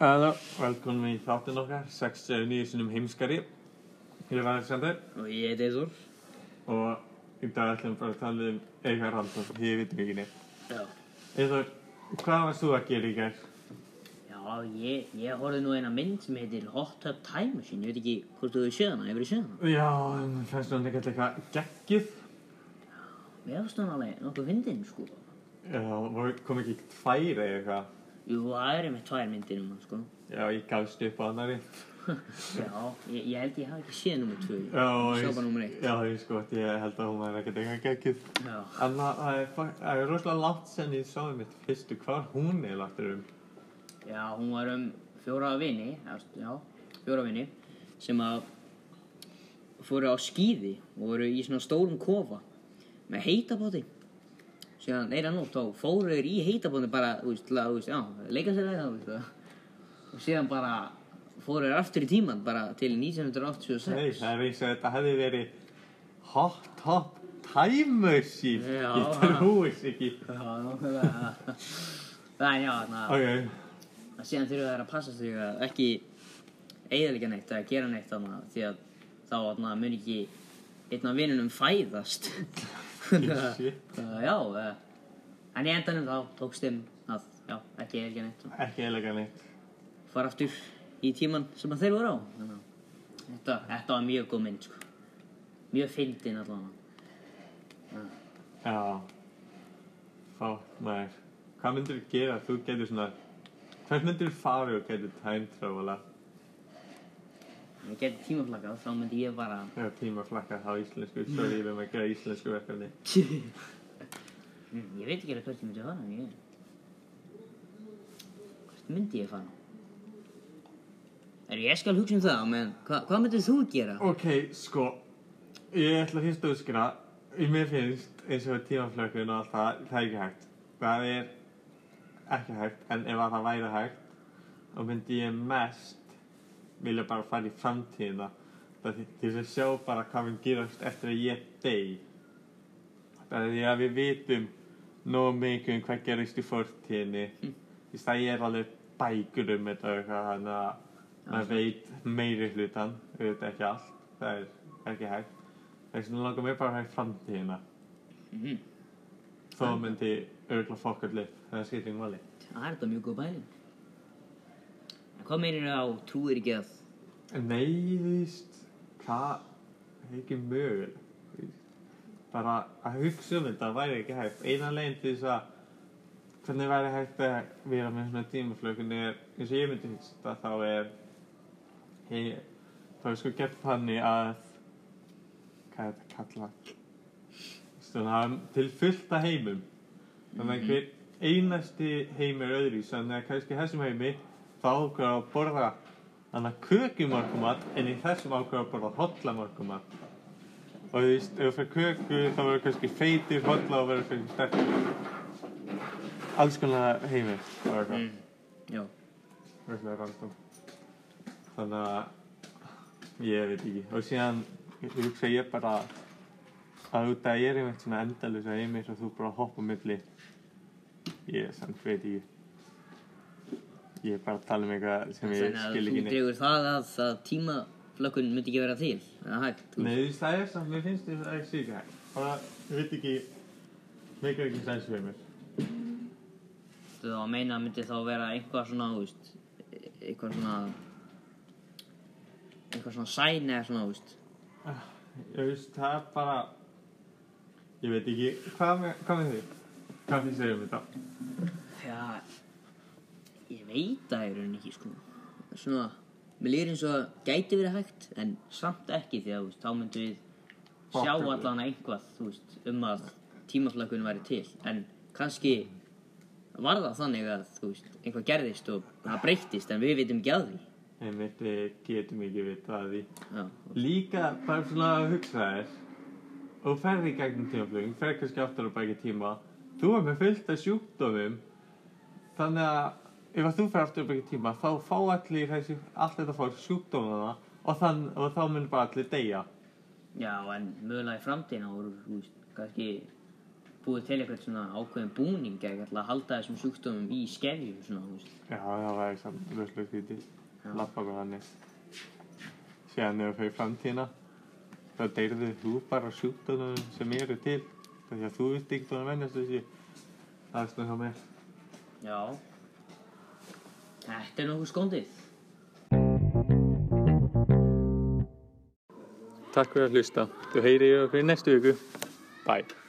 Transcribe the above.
Halló, velkomin í þáttinn okkar, 69 sinum heimskari. Ég er Alexander Og ég heiti Eithor. og í dag ætlum við bara að tala um Eikar Halldór, ég veit ekki neitt. Já. Eithor, hvað varst þú að gera í gær? Ég, ég horfði nú eina mynd sem heitir Hot Tub Time Machine. Ég veit ekki hvort þú hefur séð hana, hefur þú séð hana? Já, en fannst hann ekkert eitthvað geggið? Mér finnst hún alveg nokkuð fyndin, sko. Já, voru- kom ekki tvær eða eitthvað? Jú, það er með tvær myndir um hann, sko. Já, ég gafst upp á annari. Já, ég, ég held ég hafi ekki séð nummer tvö. Ég, bara nummer eitt. já, ég sko, ég held að hún var ekkert eitthvað geggið. En það það er, það er rosalega langt sen ég sá mitt fyrstu, hvað var hún eða aftur um? Já, hún var um fjóra vini, já, fjóra vini, sem að fóru á skíði og voru í svona stórum kofa með heitabóti. Síðan eina nótt þá fóru þeir í heitabóti bara, þú veist, að, þú veist, já, leika sér það, þú veist, og- síðan bara fóru þeir aftur í tíman bara til 1986. Nei, það er eins og þetta hefði verið hot top time machine. Já. Ég trúis ekki. Já, nákvæmlega. Það, já, Ok, síðan þurfum þær að passa sig að ekki eigðalega neitt eða gera neitt þannig því að þá na, mun ekki einn af vinunum fæðast. Það, já, eh, en í endanum þá tókst þeim að, já, ekki eigðalega neitt. Ekki eða neitt. Fara aftur í tíman sem að þeir voru á. Að þetta, þetta var mjög góð mynd, sko. Mjög fyndin allavega. Já. Fá, maður. Hvað myndir þú gera ef þú getur svona... Hvert myndir fara og getur time travela? Ef ég geti tímaflakað, þá myndi ég bara Eða tíma flakka á íslensku. Sorry, ég verðum að gera íslensku verkefni. Mm, Ég veit ekki alveg hvert ég myndi fara, en ég... Hvert myndi ég fara? Er ég skal hugsa um það, menn hva, hvað myndið þú gera? Ok, sko. Ég ætla að útskýra. Í mér finnst eins og tímaflökkun og allt það, það er ekki hægt. Það er ekki hægt, en ef að það væri hægt, þá myndi ég mest vilja bara fara í framtíðina. Til þess að sjá bara hvað mun gerast eftir að ég. Það er því að við vitum nógu mikið um hvað gerist í fortíðinni. Hm. Því það er alveg bækur um þetta þannig að maður veit meiri hlutan, auðvitað ekki allt, það er ekki hægt. Þess vegna langar mér bara að hægt framtíðina. Mm Þó myndi örgulega fokk öll upp, það er skipting máli. Það er þetta mjög góð. En hvað meinir á trúir ekki að... Nei, þú veist, hvað er ekki veist. Bara að hugsa um þetta væri ekki hægt. Eina leginn til þess að hvernig væri hægt að vera með svona tímaflökun er, eins og ég myndi hugsa þá er hei, þá er sko gert þannig að hvað er þetta kallað? Svona til fullta heimum. Þannig að hver einasti heim er öðrís, þannig að kannski þessum heimi þá ákveður að borða þannig að kökumorkumat en í þessum ákveður að borða hotlamorkumat. Og þú veist, ef þú fyrir köku þá verður kannski feitir, hotla og verður kannski sterkur. Alls konar heimir og eitthvað. Mm. Já. Þannig að ég veit ekki. Og síðan hugsa ég bara að út að ég er einmitt svona endalus að heimir og þú bara hoppa á milli. Ég samt veit ekki. Ég er bara að tala um eitthvað sem ég að skil þú ekki neitt. dregur það að það tímaflökkun myndi ekki vera til. Er hægt. þú Nei, þú veist, það er samt, mér finnst þetta ekki síka hægt. Bara, ég veit ekki, meikar ekki sens fyrir mér. Þú þá að meina að myndi þá vera eitthvað svona, þú veist, eitthvað svona, eitthvað svona sæn eða svona, þú veist. Ég veist, það er bara, ég veit ekki, hvað með, hvað með þig? Hvað finnst þér um þetta? Já, ég veit það í rauninni ekki, sko. Svona, mér lýr eins og það gæti verið hægt, en samt ekki því að, þú veist, þá myndum við sjá allan einhvað, þú veist, um að tímaflökkun væri til. En kannski var það þannig að, þú veist, einhvað gerðist og það breyttist, en við vitum ekki að því. Einmitt, við getum ekki vitað að því. Já, Líka, bara svona að hugsa þér, og ferði í gegnum tímaflugin, ferði kannski aftur á bæki tíma, þú er með fullt af sjúkdómum, þannig að ef þú fer aftur á bæki tíma, þá fá allir þessi, allt þetta fólk sjúkdómana og, þann, og þá mun bara allir deyja. Já, en mögulega í framtíðina voru, þú veist, kannski búið til eitthvað svona ákveðin búning að halda þessum sjúkdómum í skefjum svona. Já, það samt röslega skrítið. Já. Lappa okkur þannig. Síðan ef þú fyrir framtíðina, þá deyrðu þú bara sjúkdóðunum sem eru til. Því að þú veist ekki búin að vennast þessi aðstöð hjá mér. Já. Þetta er nokkuð skondið. Takk fyrir að hlusta. Þú heyri ég okkur í næstu viku. Bye.